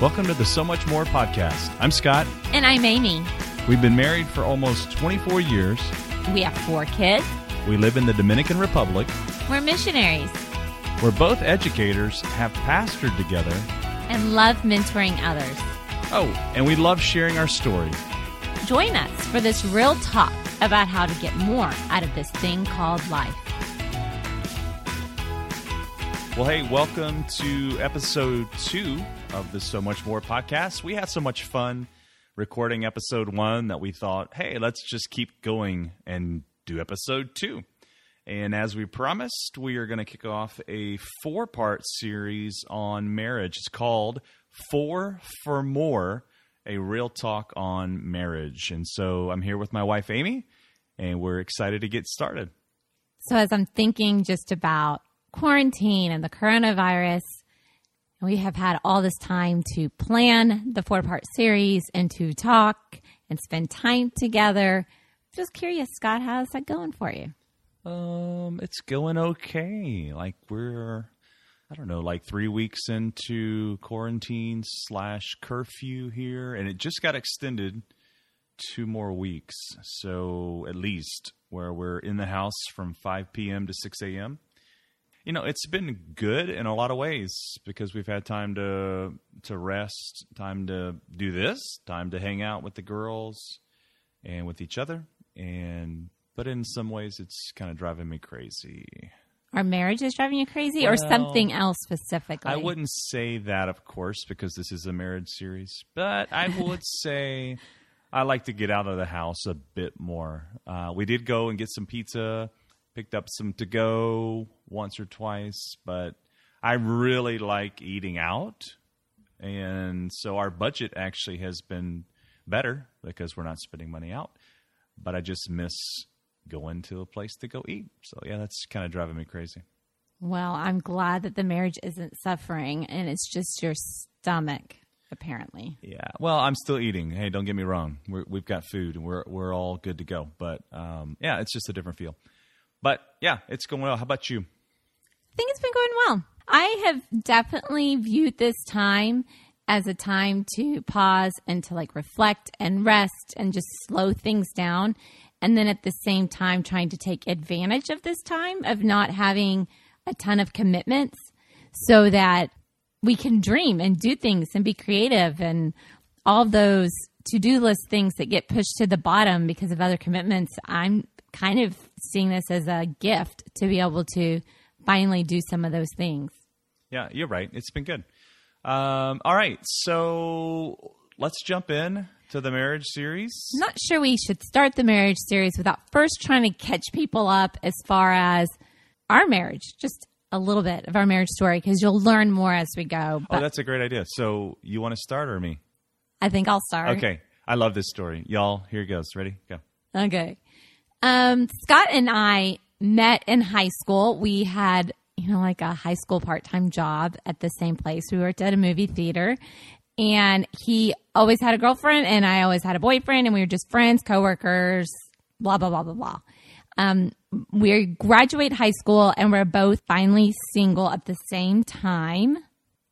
Welcome to the So Much More podcast. I'm Scott. And I'm Amy. We've been married for almost 24 years. We have four kids. We live in the Dominican Republic. We're missionaries We're both educators, have pastored together. and love mentoring others. Oh, and we love sharing our story. Join us for this real talk about how to get more out of this thing called life. Well, hey, welcome to episode two of the So Much More podcast. We had so much fun recording episode one that we thought, hey, let's just keep going and do episode two. And as we promised, we are going to kick off a four part series on marriage. It's called Four for More, a real talk on marriage. And so I'm here with my wife, Amy, and we're excited to get started. So, as I'm thinking just about quarantine and the coronavirus, we have had all this time to plan the four part series and to talk and spend time together. Just curious, Scott, how's that going for you? Um, it's going okay. Like we're, I don't know, like three weeks into quarantine slash curfew here, and it just got extended two more weeks. So at least where we're in the house from 5 p.m. to 6 a.m. You know, it's been good in a lot of ways because we've had time to to rest, time to do this, time to hang out with the girls and with each other, and but in some ways it's kind of driving me crazy. Our marriage is driving you crazy, or something else specifically? I wouldn't say that, of course, because this is a marriage series, but I would say I like to get out of the house a bit more. Uh, we did go and get some pizza, picked up some to go once or twice, but I really like eating out. And so our budget actually has been better because we're not spending money out, but I just miss going to a place to go eat. So, yeah, that's kind of driving me crazy. Well, I'm glad that the marriage isn't suffering and it's just your stomach, apparently. Yeah. Well, I'm still eating. Hey, don't get me wrong. We're, we've got food and we're we're all good to go. But um, yeah, it's just a different feel. But yeah, it's going well. How about you? I think it's been going well. I have definitely viewed this time as a time to pause and to like reflect and rest and just slow things down. And then at the same time, trying to take advantage of this time of not having a ton of commitments so that we can dream and do things and be creative and all those to do list things that get pushed to the bottom because of other commitments. I'm kind of seeing this as a gift to be able to finally do some of those things. Yeah, you're right. It's been good. Um, all right, so let's jump in to the marriage series. I'm not sure we should start the marriage series without first trying to catch people up as far as our marriage, just a little bit of our marriage story, because you'll learn more as we go. Oh, that's a great idea. So you want to start or me? I think I'll start. Okay. I love this story. Y'all, here it goes. Ready? Go. Okay. Um, Scott and I met in high school. We had, you know, like a high school part time job at the same place. We worked at a movie theater. And he always had a girlfriend, and I always had a boyfriend, and we were just friends, coworkers, blah, blah, blah, blah, blah. Um, we graduate high school, and we're both finally single at the same time.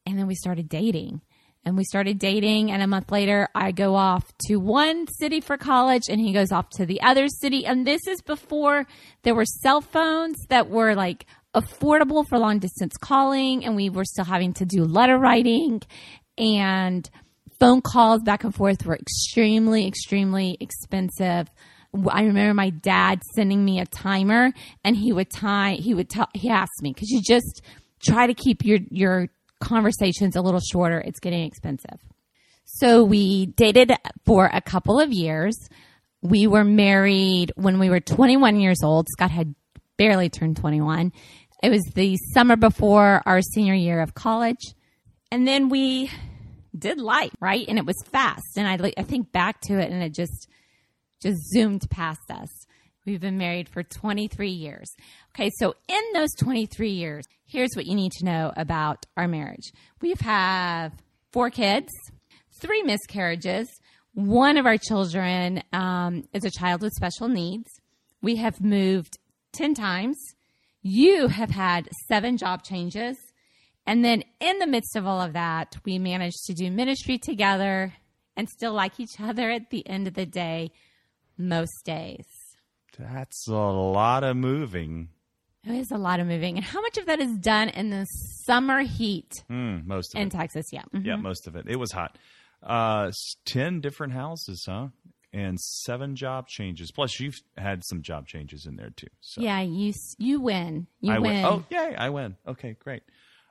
And then we started dating. And we started dating, and a month later, I go off to one city for college, and he goes off to the other city. And this is before there were cell phones that were like affordable for long distance calling, and we were still having to do letter writing, and phone calls back and forth were extremely, extremely expensive. I remember my dad sending me a timer, and he would tie. He would tell. He asked me, "Could you just try to keep your your conversations a little shorter? It's getting expensive." So we dated for a couple of years. We were married when we were 21 years old. Scott had barely turned 21. It was the summer before our senior year of college. And then we did life, right? And it was fast. And I, I think back to it and it just, just zoomed past us. We've been married for 23 years. Okay, so in those 23 years, here's what you need to know about our marriage. We've have four kids, three miscarriages. One of our children um, is a child with special needs. We have moved 10 times. You have had seven job changes And then in the midst of all of that, we managed to do ministry together and still like each other at the end of the day, most days. That's a lot of moving. It is a lot of moving. And how much of that is done in the summer heat Mm, most of in it. Texas? Yeah. Mhm. Yeah, most of it. It was hot. Uh, 10 different houses, huh? And seven job changes. Plus, you've had some job changes in there too. So Yeah, you you win. You I win. Oh, yay, I win. Okay, great.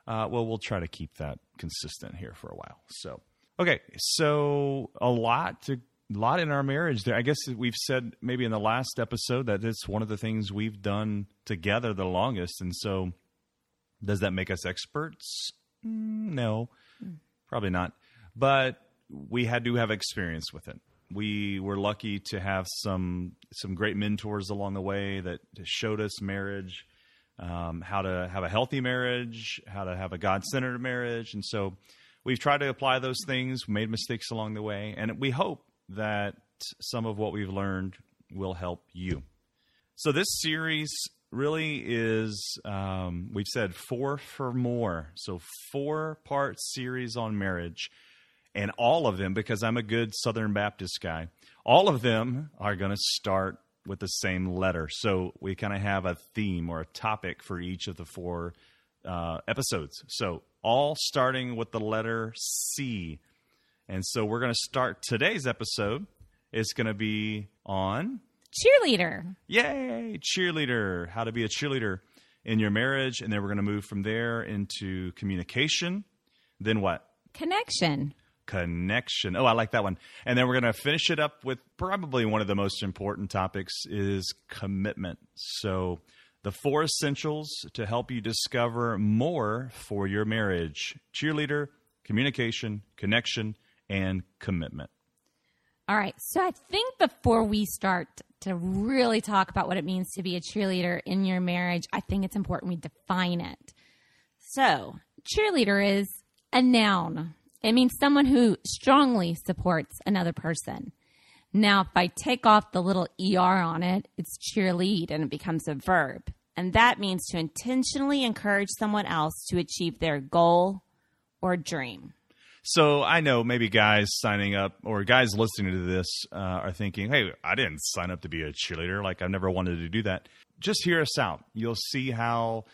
Uh, well, we'll try to keep that consistent here for a while. So, okay, so a lot to a lot in our marriage there. I guess we've said maybe in the last episode that it's one of the things we've done together the longest, and so does that make us experts? Mm, No, probably not. But we had to have experience with it. We were lucky to have some some great mentors along the way that showed us marriage, um, how to have a healthy marriage, how to have a God centered marriage, and so we've tried to apply those things. Made mistakes along the way, and we hope that some of what we've learned will help you. So this series really is um, we've said four for more. So four part series on marriage and all of them because i'm a good southern baptist guy all of them are going to start with the same letter. So we kind of have a theme or a topic for each of the four uh, episodes. So all starting with the letter c and so we're going to start today's episode it's going to be on Cheerleader. Yay, cheerleader. How to be a cheerleader in your marriage. And then we're going to move from there into communication. Then what? Connection. Connection. Oh, I like that one. And then we're going to finish it up with probably one of the most important topics is commitment. So the four essentials to help you discover more for your marriage. Cheerleader, communication, connection, and commitment. All right. So I think before we start to really talk about what it means to be a cheerleader in your marriage, I think it's important we define it. So, cheerleader is a noun. It means someone who strongly supports another person. Now, if I take off the little ER on it, it's cheerlead and it becomes a verb. And that means to intentionally encourage someone else to achieve their goal or dream. So I know maybe guys signing up or guys listening to this uh, are thinking, "Hey, I didn't sign up to be a cheerleader. Like I've never wanted to do that." Just hear us out. You'll see how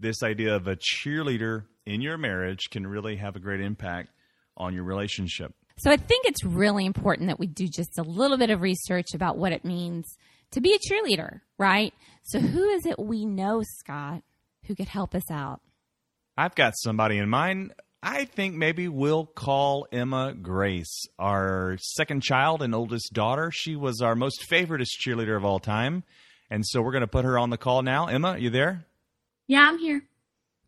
this idea of a cheerleader in your marriage can really have a great impact on your relationship. So I think it's really important that we do just a little bit of research about what it means to be a cheerleader, right? So who is it we know, Scott, who could help us out? I've got somebody in mind. I think maybe we'll call Emma Grace, our second child and oldest daughter. She was our most favoritist cheerleader of all time. And so we're going to put her on the call now. Emma, you there? Yeah, I'm here.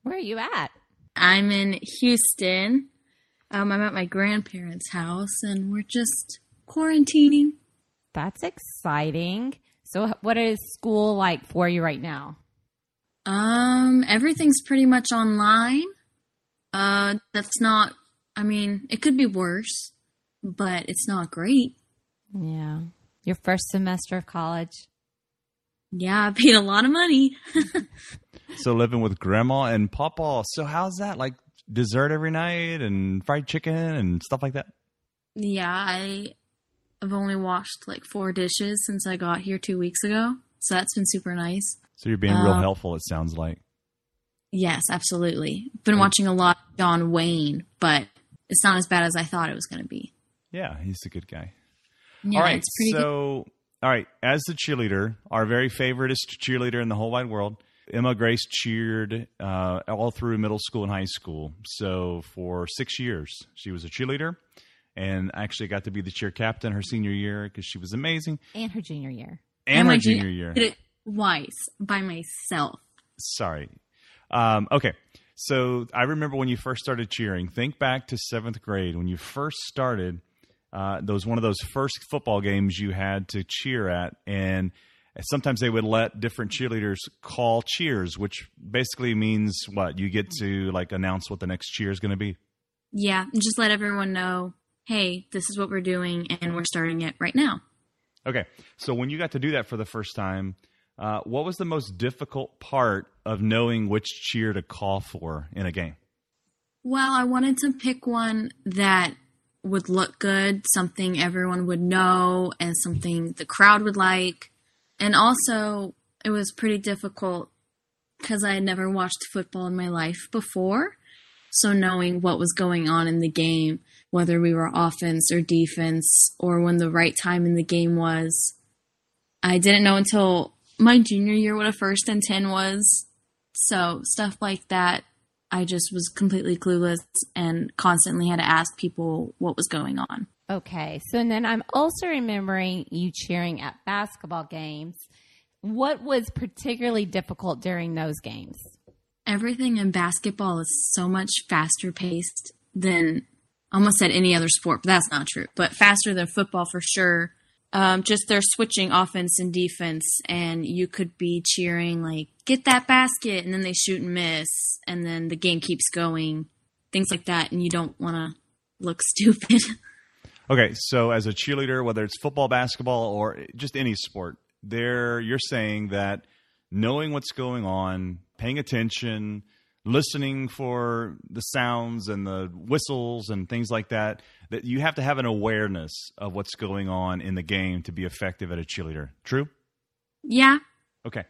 Where are you at? I'm in Houston. Um, I'm at my grandparents' house, and we're just quarantining. That's exciting. So what is school like for you right now? Um, everything's pretty much online. Uh, that's not. I mean, it could be worse, but it's not great. Yeah. Your first semester of college. Yeah, I paid a lot of money. So living with grandma and papa. So how's that? Like dessert every night and fried chicken and stuff like that? yeah, I have only washed like four dishes since I got here two weeks ago, so that's been super nice. So you're being real Um, helpful, it sounds like. Yes, absolutely. Been watching a lot of John Wayne, but it's not as bad as I thought it was going to be. Yeah, he's a good guy. Yeah, all right. it's pretty good. So, all right. As the cheerleader, our very favoriteest cheerleader in the whole wide world, Emma Grace cheered uh, all through middle school and high school. So for six years, she was a cheerleader, and actually got to be the cheer captain her senior year because she was amazing, And her junior year. and, my her junior- junior year. did it twice by myself. Sorry. Um, okay. So I remember when you first started cheering. Think back to seventh grade when you first started. Uh, those one of those first football games you had to cheer at, and sometimes they would let different cheerleaders call cheers, which basically means what you get to like announce what the next cheer is going to be. Yeah, and just let everyone know, hey, this is what we're doing, and we're starting it right now. Okay. So when you got to do that for the first time, uh, what was the most difficult part of knowing which cheer to call for in a game? Well, I wanted to pick one that would look good, something everyone would know, and something the crowd would like. And also, it was pretty difficult because I had never watched football in my life before. So, knowing what was going on in the game, whether we were offense or defense, or when the right time in the game was, I didn't know until my junior year what a first and 10 was. So, stuff like that I just was completely clueless and constantly had to ask people what was going on. Okay. So and then I'm also remembering you cheering at basketball games. What was particularly difficult during those games? Everything in basketball is so much faster paced than almost at any other sport, but that's not true. But faster than football for sure um, just they're switching offense and defense, and you could be cheering like "get that basket," and then they shoot and miss, and then the game keeps going, things like that, and you don't want to look stupid. Okay, so as a cheerleader, whether it's football, basketball, or just any sport, there you're saying that knowing what's going on, paying attention, listening for the sounds and the whistles and things like that that you have to have an awareness of what's going on in the game to be effective at a cheerleader. True? Yeah. Okay.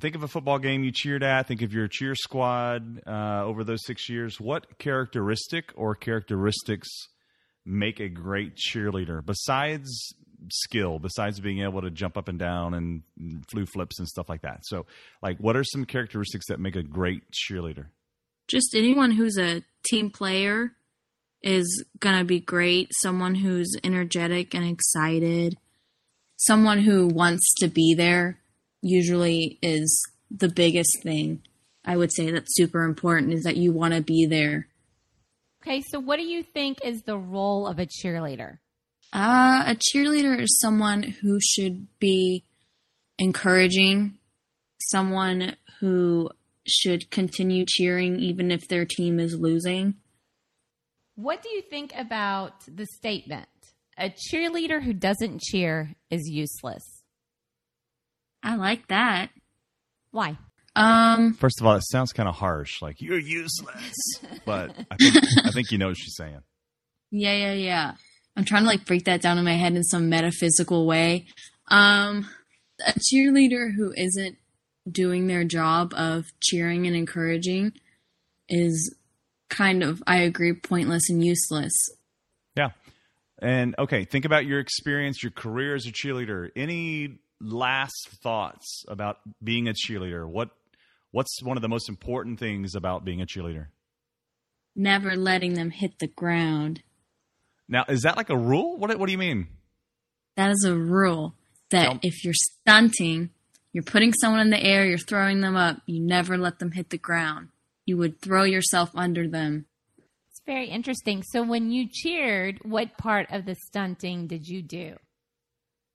Think of a football game you cheered at. Think of your cheer squad uh, over those six years. What characteristic or characteristics make a great cheerleader? Besides skill besides being able to jump up and down and flu flips and stuff like that. So, like, what are some characteristics that make a great cheerleader? Just anyone who's a team player is going to be great. Someone who's energetic and excited. Someone who wants to be there usually is the biggest thing. I would say that's super important is that you want to be there. Okay, so what do you think is the role of a cheerleader? Uh, a cheerleader is someone who should be encouraging, someone who should continue cheering even if their team is losing. What do you think about the statement? A cheerleader who doesn't cheer is useless. I like that. Why? Um, First of all, it sounds kind of harsh, like you're useless. but I think, I think you know what she's saying. Yeah, yeah, yeah. I'm trying to like break that down in my head in some metaphysical way. Um, a cheerleader who isn't doing their job of cheering and encouraging is kind of, I agree, pointless and useless. Yeah. And okay, think about your experience, your career as a cheerleader. Any last thoughts about being a cheerleader? What what's one of the most important things about being a cheerleader? Never letting them hit the ground. Now, is that like a rule? What What do you mean? That is a rule that Tell- if you're stunting, you're putting someone in the air, you're throwing them up, you never let them hit the ground. You would throw yourself under them. It's very interesting. So when you cheered, what part of the stunting did you do?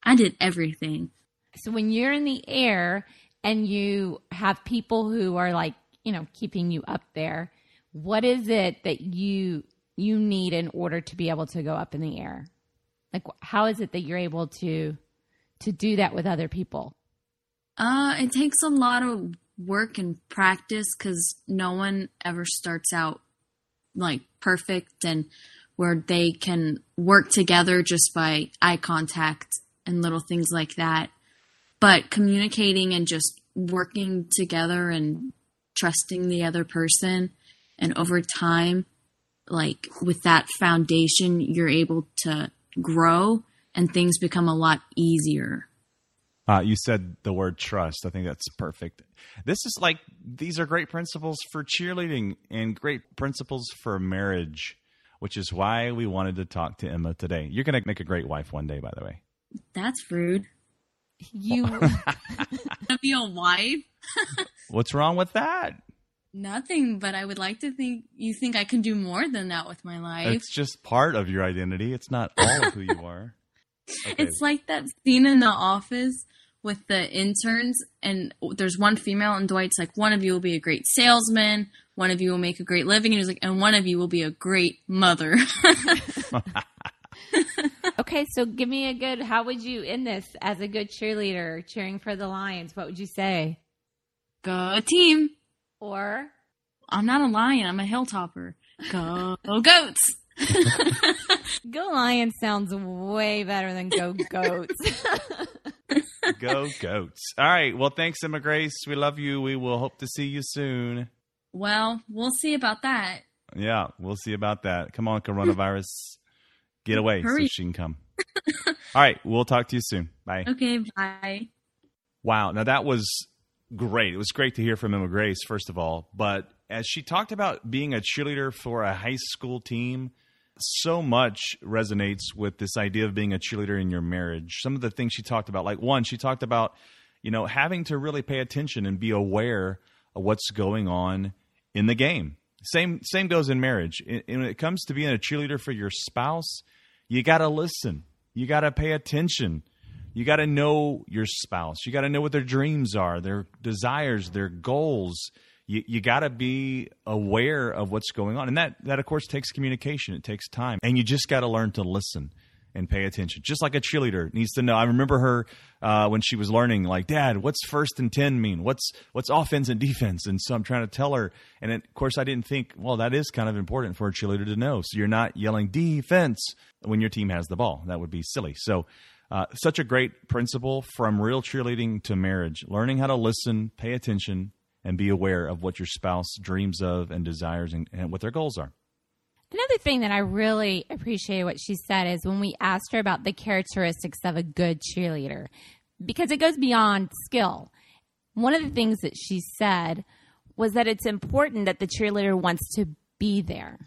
I did everything. So when you're in the air and you have people who are like, you know, keeping you up there, what is it that you you need in order to be able to go up in the air? Like how is it that you're able to to do that with other people? Uh, it takes a lot of work and practice because no one ever starts out like perfect and where they can work together just by eye contact and little things like that. But communicating and just working together and trusting the other person and over time, like with that foundation, you're able to grow and things become a lot easier. Uh, you said the word trust. I think that's perfect. This is like these are great principles for cheerleading and great principles for marriage, which is why we wanted to talk to Emma today. You're going to make a great wife one day, by the way. That's rude. You To be a wife? What's wrong with that? Nothing, but I would like to think you think I can do more than that with my life. It's just part of your identity. It's not all of who you are. Okay. It's like that scene in the office with the interns, and there's one female, and Dwight's like, one of you will be a great salesman, one of you will make a great living, and he's like, and one of you will be a great mother. Okay, so give me a good how would you end this as a good cheerleader cheering for the Lions? What would you say? Go team. Or I'm not a lion. I'm a hilltopper. Go, go goats. Go lion sounds way better than Go Goats. Go goats. All right. Well, thanks, Emma Grace. We love you. We will hope to see you soon. Well, we'll see about that. Yeah, we'll see about that. Come on, coronavirus. Get away Hurry. so she can come. All right. We'll talk to you soon. Bye. Okay, bye. Wow. Now that was great. It was great to hear from Emma Grace, first of all. But as she talked about being a cheerleader for a high school team, so much resonates with this idea of being a cheerleader in your marriage. Some of the things she talked about, like one, she talked about, you know, having to really pay attention and be aware of what's going on in the game. Same same goes in marriage. In- When it comes to being a cheerleader for your spouse, you got to listen. You got to pay attention. You got to know your spouse. You got to know what their dreams are, their desires, their goals. You, you got to be aware of what's going on. And that, that, of course, takes communication. It takes time. And you just got to learn to listen and pay attention. Just like a cheerleader needs to know. I remember her uh, when she was learning, like, Dad, what's first and 10 mean? What's, what's offense and defense? And so I'm trying to tell her. And it, of course, I didn't think, well, that is kind of important for a cheerleader to know. So you're not yelling defense when your team has the ball. That would be silly. So, uh, such a great principle from real cheerleading to marriage. Learning how to listen, pay attention, and be aware of what your spouse dreams of and desires and, and what their goals are. Another thing that I really appreciate what she said is when we asked her about the characteristics of a good cheerleader, because it goes beyond skill. One of the things that she said was that it's important that the cheerleader wants to be there,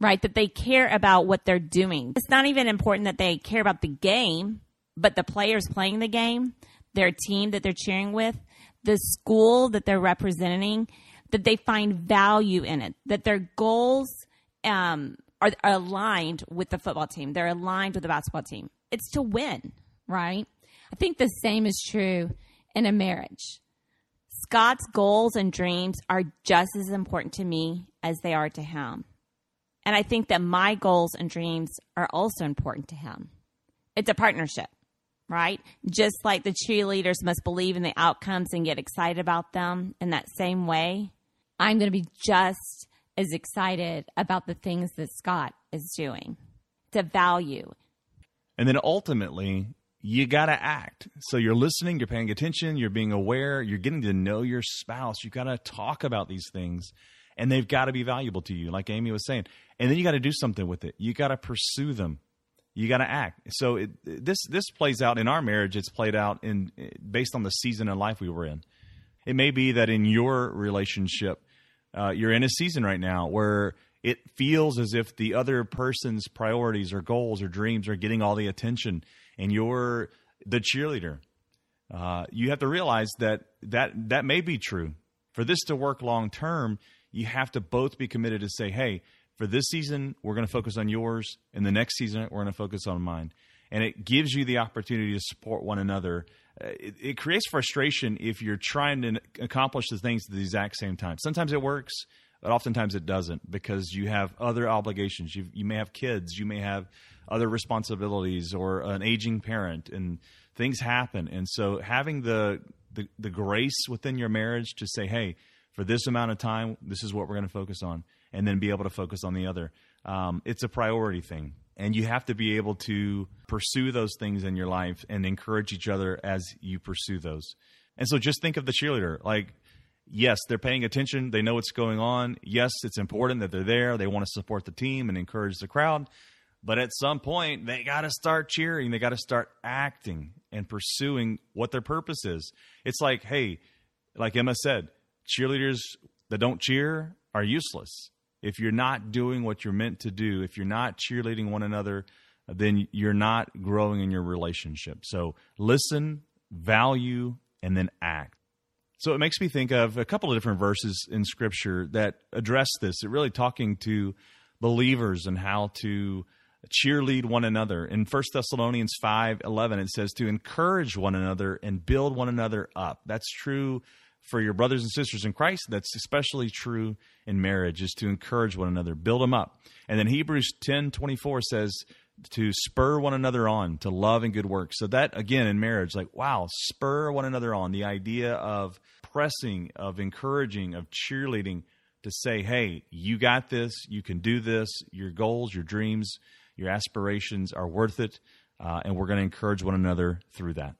right? That they care about what they're doing. It's not even important that they care about the game, but the players playing the game, their team that they're cheering with, the school that they're representing, that they find value in it, that their goals um, are, are aligned with the football team. They're aligned with the basketball team. It's to win, right? I think the same is true in a marriage. Scott's goals and dreams are just as important to me as they are to him. And I think that my goals and dreams are also important to him. It's a partnership, right? Just like the cheerleaders must believe in the outcomes and get excited about them in that same way, I'm going to be just as excited about the things that Scott is doing. A value. And then ultimately, you got to act. So you're listening, you're paying attention, you're being aware, you're getting to know your spouse. You got to talk about these things, and they've got to be valuable to you, like Amy was saying. And then you got to do something with it. You got to pursue them. You got to act. So it, this this plays out in our marriage. It's played out in based on the season of life we were in. It may be that in your relationship, uh, you're in a season right now where it feels as if the other person's priorities or goals or dreams are getting all the attention and you're the cheerleader. Uh, you have to realize that, that that may be true. For this to work long term, you have to both be committed to say, hey, for this season, we're going to focus on yours, and the next season, we're going to focus on mine. And it gives you the opportunity to support one another. Uh, it, it creates frustration if you're trying to accomplish the things at the exact same time. Sometimes it works, but oftentimes it doesn't because you have other obligations. you you may have kids, you may have other responsibilities, or an aging parent, and things happen. And so having the, the, the grace within your marriage to say, hey, for this amount of time, this is what we're going to focus on, and then be able to focus on the other. Um, it's a priority thing. And you have to be able to pursue those things in your life and encourage each other as you pursue those. And so just think of the cheerleader. Like, yes, they're paying attention. They know what's going on. Yes, it's important that they're there. They want to support the team and encourage the crowd. But at some point, they got to start cheering. They got to start acting and pursuing what their purpose is. It's like, hey, like Emma said, cheerleaders that don't cheer are useless. If you're not doing what you're meant to do, if you're not cheerleading one another, then you're not growing in your relationship. So listen, value, and then act. So it makes me think of a couple of different verses in Scripture that address this. It really talking to believers and how to cheerlead one another. In 1 Thessalonians 5 11, it says to encourage one another and build one another up. That's true for your brothers and sisters in Christ. That's especially true in marriage, is to encourage one another, build them up. And then Hebrews 10 24 says to spur one another on to love and good works. So that again in marriage, like wow, spur one another on. The idea of pressing, of encouraging, of cheerleading to say, hey, you got this, you can do this, your goals, your dreams, your aspirations are worth it, uh, and we're going to encourage one another through that.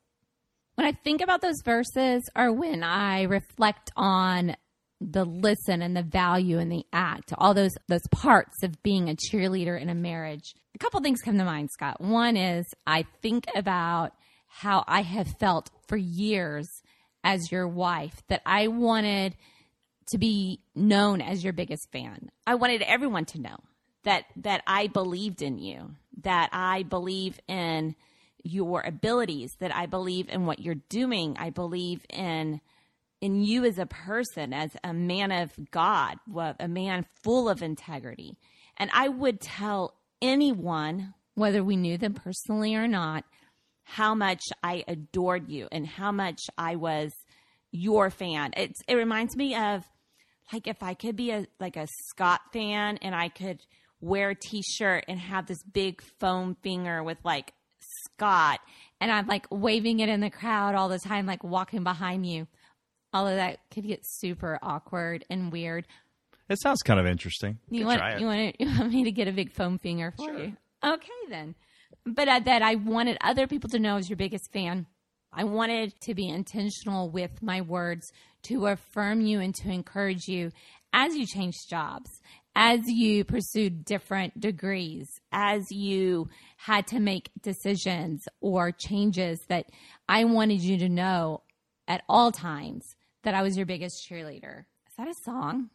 When I think about those verses, or when I reflect on the listen and the value and the act, all those those parts of being a cheerleader in a marriage, a couple things come to mind, Scott. One is I think about how I have felt for years as your wife that I wanted to be known as your biggest fan. I wanted everyone to know that that I believed in you, that I believe in your abilities, that I believe in what you're doing. I believe in in you as a person, as a man of God, a man full of integrity. And I would tell anyone, whether we knew them personally or not, how much I adored you and how much I was your fan. It's it reminds me of like if I could be a like a Scott fan and I could wear a t-shirt and have this big foam finger with like Scott and I'm like waving it in the crowd all the time like walking behind you. All of that could get super awkward and weird. It sounds kind of interesting. You want you want, to, you want me to get a big foam finger for sure. you? Okay then. But uh, that I wanted other people to know I was your biggest fan. I wanted to be intentional with my words to affirm you and to encourage you as you changed jobs, as you pursued different degrees, as you had to make decisions or changes that I wanted you to know at all times that I was your biggest cheerleader. Is that a song?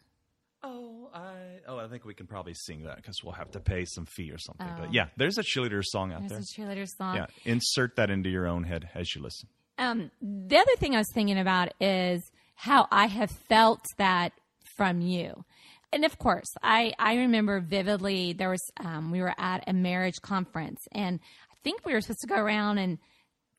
Oh, I oh, I think we can probably sing that because we'll have to pay some fee or something. Oh. But yeah, there's a cheerleader song out there's there. a cheerleader song. Yeah, insert that into your own head as you listen. Um, the other thing I was thinking about is how I have felt that from you. And of course, I, I remember vividly there was um, we were at a marriage conference, and I think we were supposed to go around and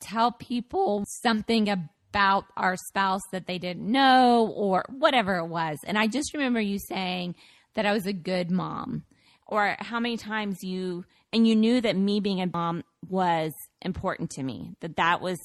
tell people something about our spouse that they didn't know or whatever it was. And I just remember you saying that I was a good mom or how many times you and you knew that me being a mom was important to me that that was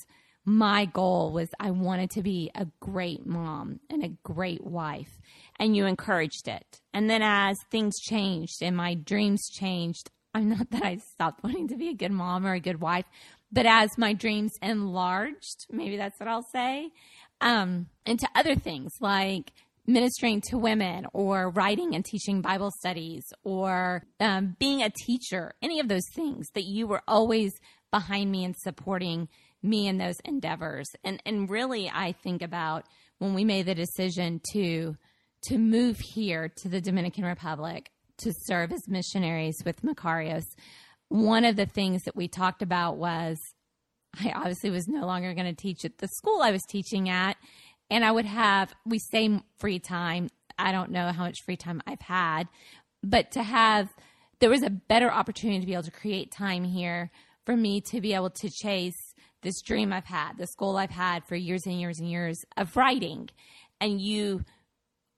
my goal was I wanted to be a great mom and a great wife and you encouraged it. And then as things changed and my dreams changed, I'm not that I stopped wanting to be a good mom or a good wife, but as my dreams enlarged, maybe that's what I'll say, um, into other things like ministering to women or writing and teaching Bible studies or um, being a teacher, any of those things that you were always behind me and supporting me in those endeavors. And and really I think about when we made the decision to to move here to the Dominican Republic to serve as missionaries with Makarios one of the things that we talked about was I obviously was no longer going to teach at the school I was teaching at. And I would have, we say free time. I don't know how much free time I've had, but to have, there was a better opportunity to be able to create time here for me to be able to chase this dream I've had, this goal I've had for years and years and years of writing. And you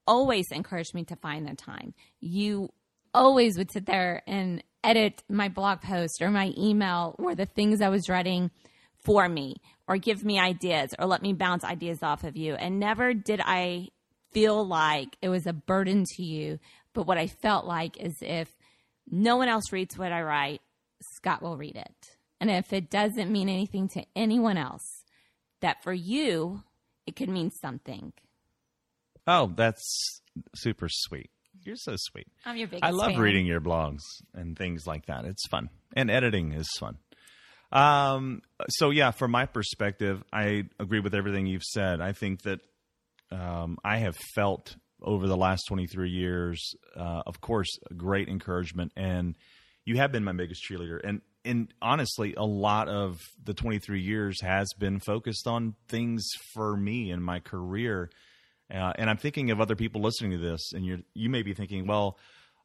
always encouraged me to find the time. You always would sit there and edit my blog post or my email or the things I was writing for me or give me ideas or let me bounce ideas off of you. And never did I feel like it was a burden to you. But what I felt like is if no one else reads what I write, Scott will read it. And if it doesn't mean anything to anyone else, that for you, it could mean something. Oh, that's super sweet. You're so sweet. I'm your biggest. I love fan. reading your blogs and things like that. It's fun, and editing is fun. Um, so yeah, from my perspective, I agree with everything you've said. I think that um, I have felt over the last 23 years, uh, of course, great encouragement, and you have been my biggest cheerleader. And and honestly, a lot of the 23 years has been focused on things for me in my career uh, and I'm thinking of other people listening to this, and you you may be thinking, well,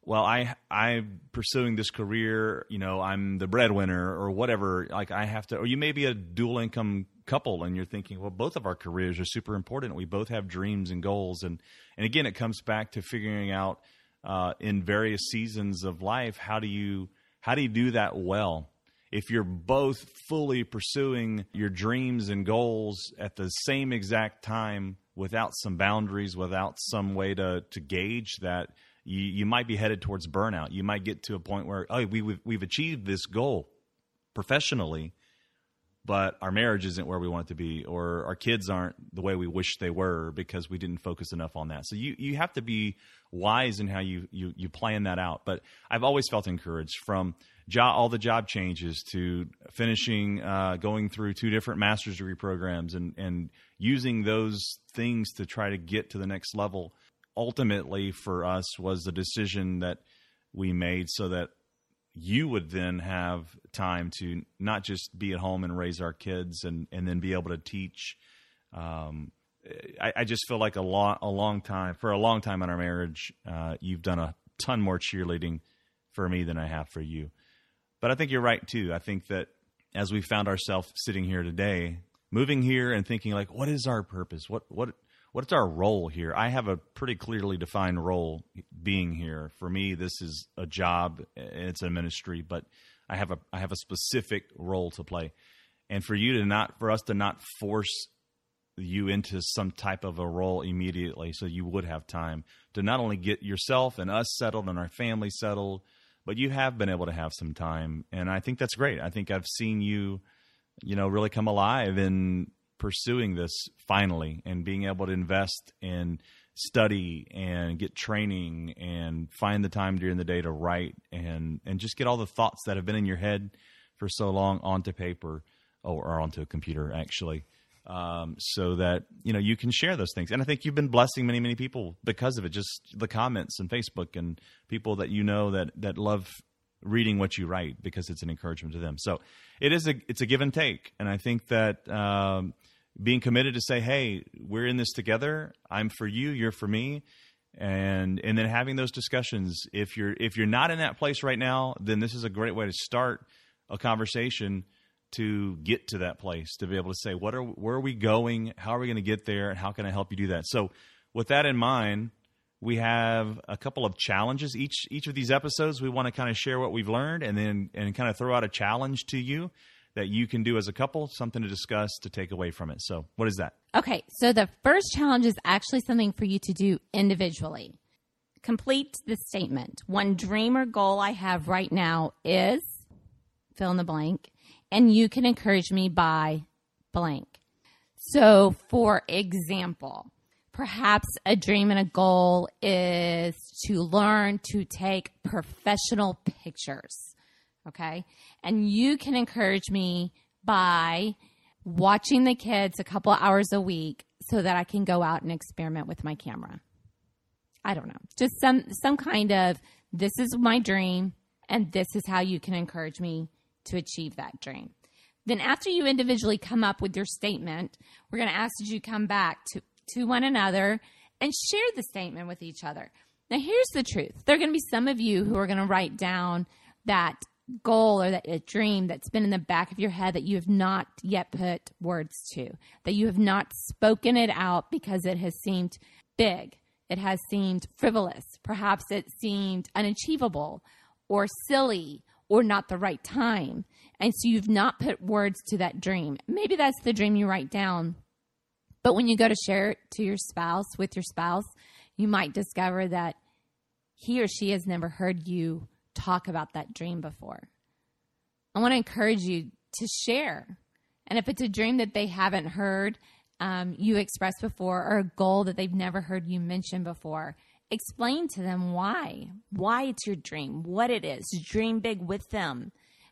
well, I I'm pursuing this career, you know, I'm the breadwinner or whatever. Like I have to, or you may be a dual income couple, and you're thinking, well, both of our careers are super important. We both have dreams and goals, and and again, it comes back to figuring out uh, in various seasons of life how do you how do you do that well. If you're both fully pursuing your dreams and goals at the same exact time, without some boundaries, without some way to to gauge that, you, you might be headed towards burnout. You might get to a point where oh we we've, we've achieved this goal professionally, but our marriage isn't where we want it to be, or our kids aren't the way we wish they were because we didn't focus enough on that. So you you have to be wise in how you you you plan that out. But I've always felt encouraged from all the job changes to finishing, uh, going through two different master's degree programs, and and using those things to try to get to the next level. Ultimately, for us, was the decision that we made so that you would then have time to not just be at home and raise our kids and, and then be able to teach. Um, I, I, just feel like a long, a long time for a long time in our marriage, uh, you've done a ton more cheerleading for me than I have for you. But I think you're right too. I think that as we found ourselves sitting here today, moving here and thinking like, what is our purpose? What what what's our role here? I have a pretty clearly defined role being here. For me, this is a job, it's a ministry, but I have a I have a specific role to play. And for you to not for us to not force you into some type of a role immediately so you would have time to not only get yourself and us settled and our family settled, but you have been able to have some time and I think that's great. I think I've seen you you know really come alive in pursuing this finally and being able to invest in study and get training and find the time during the day to write and and just get all the thoughts that have been in your head for so long onto paper or, onto a computer actually um, so that you know you can share those things. And i think you've been blessing many many people because of it just the comments and facebook and people that you know that that love reading what you write because it's an encouragement to them so it is a it's a give and take and i think that um, being committed to say, "Hey, we're in this together. I'm for you. You're for me." And and then having those discussions. If you're if you're not in that place right now, then this is a great way to start a conversation to get to that place to be able to say, "What are where are we going? How are we going to get there? And how can I help you do that?" So, with that in mind, we have a couple of challenges each each of these episodes. We want to kind of share what we've learned and then and kind of throw out a challenge to you that you can do as a couple, something to discuss to take away from it. So, what is that? Okay, so the first challenge is actually something for you to do individually. Complete the statement. One dream or goal I have right now is fill in the blank, and you can encourage me by blank. So, for example, perhaps a dream and a goal is to learn to take professional pictures. Okay. And you can encourage me by watching the kids a couple hours a week so that I can go out and experiment with my camera. I don't know. Just some some kind of this is my dream and this is how you can encourage me to achieve that dream. Then after you individually come up with your statement, we're going to ask that you come back to to one another and share the statement with each other. Now here's the truth. There are going to be some of you who are going to write down that goal or that dream that's been in the back of your head that you have not yet put words to, that you have not spoken it out because it has seemed big, it has seemed frivolous, perhaps it seemed unachievable or silly or not the right time. And so you've not put words to that dream. Maybe that's the dream you write down. But when you go to share it to your spouse, with your spouse, you might discover that he or she has never heard you talk about that dream before. I want to encourage you to share. And if it's a dream that they haven't heard um, you express before or a goal that they've never heard you mention before, explain to them why. Why it's your dream, what it is. Dream big with them.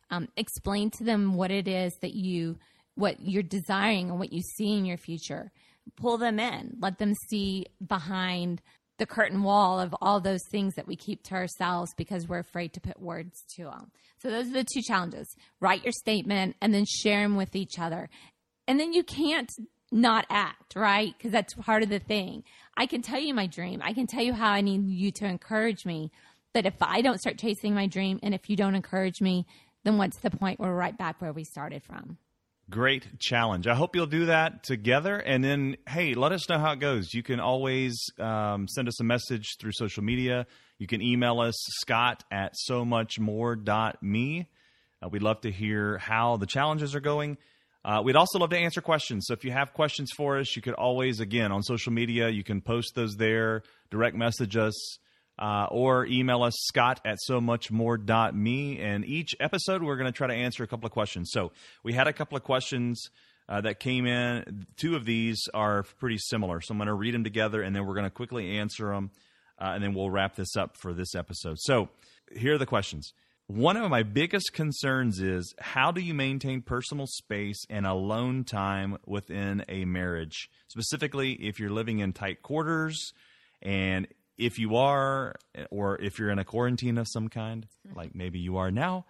Um, explain to them what it is that you, what you're desiring and what you see in your future. Pull them in. Let them see behind the curtain wall of all those things that we keep to ourselves because we're afraid to put words to them. So those are the two challenges. Write your statement and then share them with each other. And then you can't not act, right? Because that's part of the thing. I can tell you my dream. I can tell you how I need you to encourage me. But if I don't start chasing my dream and if you don't encourage me, then what's the point? We're right back where we started from. Great challenge. I hope you'll do that together. And then, hey, let us know how it goes. You can always um, send us a message through social media. You can email us, scott at so much more dot me. Uh, we'd love to hear how the challenges are going. Uh, we'd also love to answer questions. So if you have questions for us, you could always, again, on social media, you can post those there, direct message us, uh, or email us, scott at so much more dot me. And each episode, we're going to try to answer a couple of questions. So we had a couple of questions uh, that came in. Two of these are pretty similar. So I'm going to read them together, and then we're going to quickly answer them, uh, and then we'll wrap this up for this episode. So here are the questions. One of my biggest concerns is how do you maintain personal space and alone time within a marriage? Specifically, if you're living in tight quarters, and if you are, or if you're in a quarantine of some kind, like maybe you are now,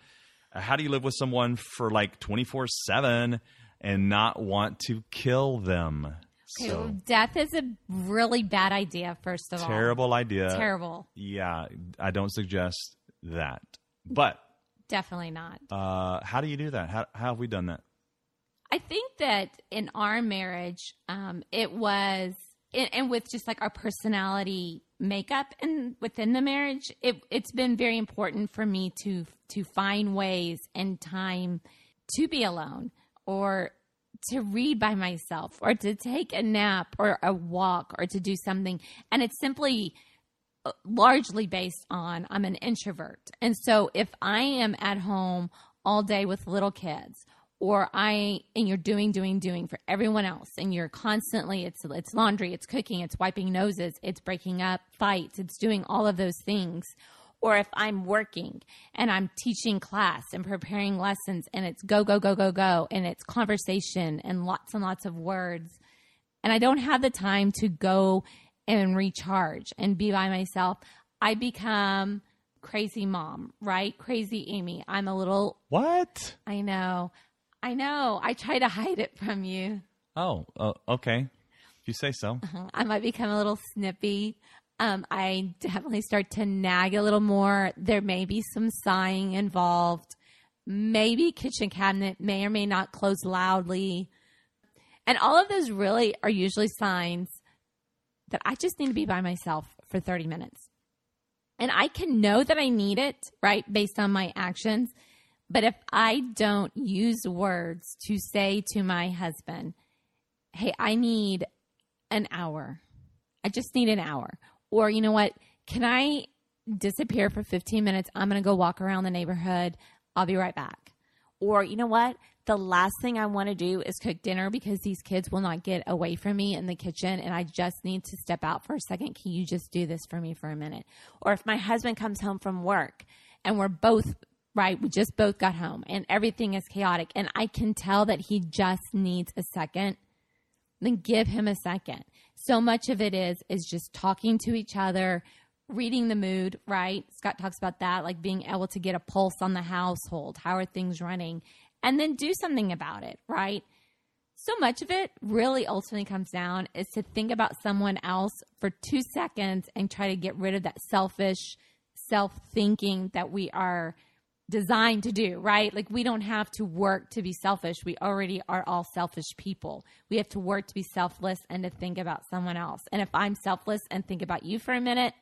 uh, how do you live with someone for like 24 7 and not want to kill them? Okay, So, well, death is a really bad idea, first of all. terrible idea. Terrible. Yeah, I don't suggest that. But Definitely not. uh, how do you do that? How, how have we done that? I think that in our marriage, um, it was, and, and with just like our personality makeup and within the marriage, it, it's been very important for me to to find ways and time to be alone or to read by myself or to take a nap or a walk or to do something. And it's simply uh, largely based on I'm an introvert. And so if I am at home all day with little kids or I and you're doing doing doing for everyone else and you're constantly it's it's laundry, it's cooking, it's wiping noses, it's breaking up fights, it's doing all of those things. Or if I'm working and I'm teaching class and preparing lessons and it's go go go go go and it's conversation and lots and lots of words and I don't have the time to go and recharge and be by myself, I become crazy mom, right? Crazy Amy. I'm a little, What? I know, I know. I try to hide it from you. Oh, uh, okay. If you say so. I might become a little snippy. Um, I definitely start to nag a little more. There may be some sighing involved. Maybe kitchen cabinet may or may not close loudly. And all of those really are usually signs that I just need to be by myself for 30 minutes. And I can know that I need it, right, based on my actions. But if I don't use words to say to my husband, hey, I need an hour, I just need an hour. Or, you know what, can I disappear for 15 minutes? I'm going to go walk around the neighborhood. I'll be right back. Or, you know what? The last thing I want to do is cook dinner because these kids will not get away from me in the kitchen and I just need to step out for a second. Can you just do this for me for a minute? Or if my husband comes home from work and we're both, right, we just both got home and everything is chaotic and I can tell that he just needs a second, then give him a second. So much of it is is just talking to each other, reading the mood, right? Scott talks about that, like being able to get a pulse on the household. How are things running? And then do something about it, right? So much of it really ultimately comes down is to think about someone else for two seconds and try to get rid of that selfish self thinking that we are designed to do, right? Like we don't have to work to be selfish. We already are all selfish people. We have to work to be selfless and to think about someone else. And if I'm selfless and think about you for a minute,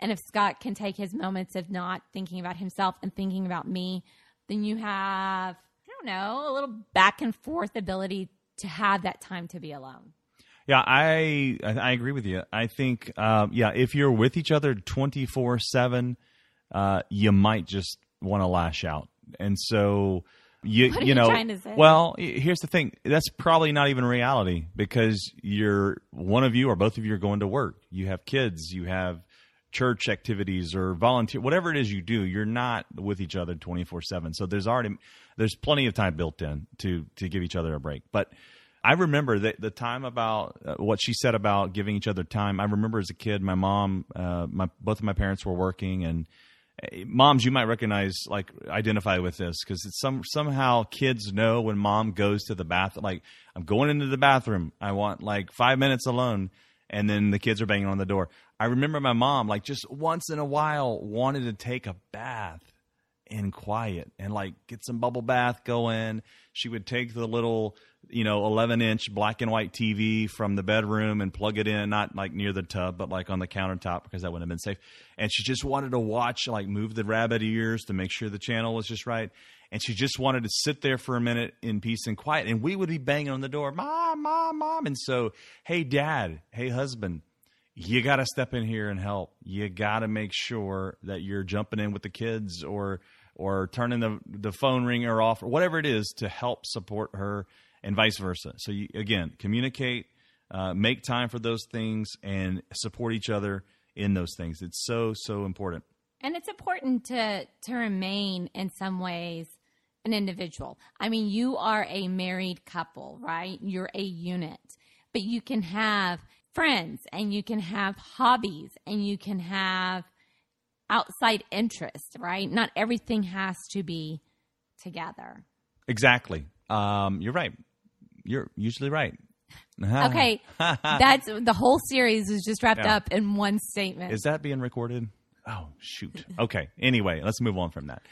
and if Scott can take his moments of not thinking about himself and thinking about me, then you have, I don't know, a little back and forth ability to have that time to be alone. Yeah, I I agree with you. I think um, yeah, if you're with each other twenty four seven, uh, you might just want to lash out, and so you you you know. say? Well, here's the thing. That's probably not even reality because you're one of you or both of you are going to work. You have kids. You have church activities or volunteer whatever it is you do you're not with each other 24/7 so there's already there's plenty of time built in to to give each other a break but I remember that the time about uh, what she said about giving each other time. I remember as a kid, my mom, uh, my both of my parents were working, and moms, you might recognize, like, identify with this because it's some somehow kids know when mom goes to the bathroom. Like, I'm going into the bathroom. I want like five minutes alone, and then the kids are banging on the door. I remember my mom, like, just once in a while, wanted to take a bath and quiet and like get some bubble bath going. She would take the little, you know, 11 inch black and white TV from the bedroom and plug it in, not like near the tub, but like on the countertop because that wouldn't have been safe. And she just wanted to watch, like move the rabbit ears to make sure the channel was just right. And she just wanted to sit there for a minute in peace and quiet. And we would be banging on the door, mom, mom, mom. And so, hey, dad, hey, husband, you got to step in here and help. You got to make sure that you're jumping in with the kids or or turning the the phone ringer off or whatever it is to help support her and vice versa. So you, again, communicate, uh, make time for those things, and support each other in those things. It's so so important. And it's important to to remain in some ways an individual. I mean, you are a married couple, right? You're a unit, but you can have friends and you can have hobbies and you can have outside interest, right? Not everything has to be together. Exactly. Um, you're right. You're usually right. okay. That's the whole series is just wrapped Yeah. up in one statement. Is that being recorded? Oh, shoot. Okay. Anyway, let's move on from that.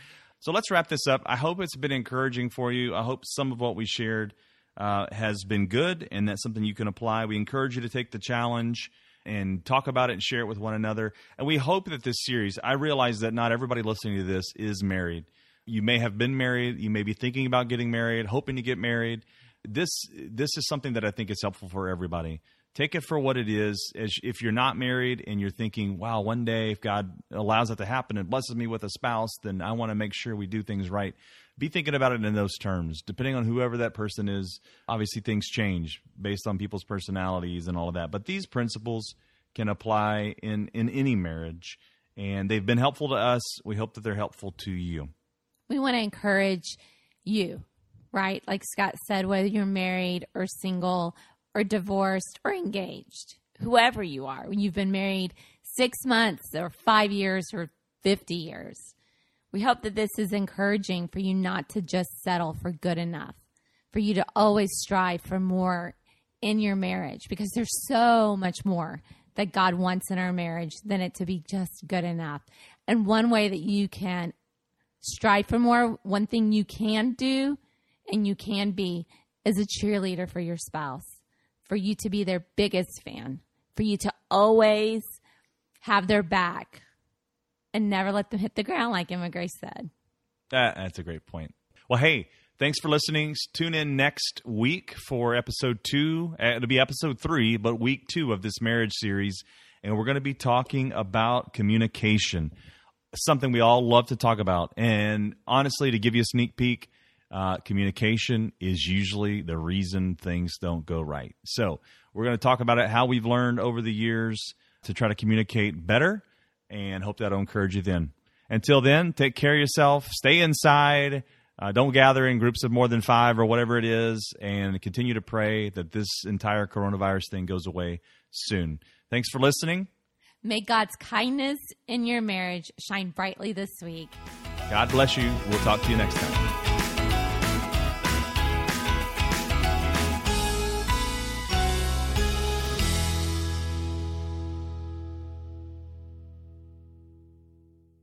So let's wrap this up. I hope it's been encouraging for you. I hope some of what we shared uh, has been good and that's something you can apply. We encourage you to take the challenge and talk about it and share it with one another. And we hope that this series, I realize that not everybody listening to this is married. You may have been married, you may be thinking about getting married, hoping to get married. This this is something that I think is helpful for everybody. Take it for what it is. As if you're not married and you're thinking, "Wow, one day if God allows that to happen and blesses me with a spouse, then I want to make sure we do things right." Be thinking about it in those terms. Depending on whoever that person is, obviously things change based on people's personalities and all of that. But these principles can apply in in any marriage, and they've been helpful to us. We hope that they're helpful to you. we want to encourage you, right? Like Scott said, whether you're married or single or divorced or engaged, whoever you are, when you've been married six months or five years or 50 years, we hope that this is encouraging for you not to just settle for good enough, for you to always strive for more in your marriage because there's so much more that God wants in our marriage than it to be just good enough. And one way that you can strive for more. One thing you can do and you can be is a cheerleader for your spouse, for you to be their biggest fan, for you to always have their back and never let them hit the ground, like Emma Grace said. That, that's a great point. Well, hey, thanks for listening. Tune in next week for episode two. Uh, It'll be episode three, but week two of this marriage series. And we're going to be talking about communication, something we all love to talk about. And honestly, to give you a sneak peek, uh, communication is usually the reason things don't go right. So we're going to talk about it, how we've learned over the years to try to communicate better, and hope that'll encourage you then. Until then, take care of yourself, stay inside, uh, don't gather in groups of more than five or whatever it is, and continue to pray that this entire coronavirus thing goes away soon. Thanks for listening. May God's kindness in your marriage shine brightly this week. God bless you. We'll talk to you next time.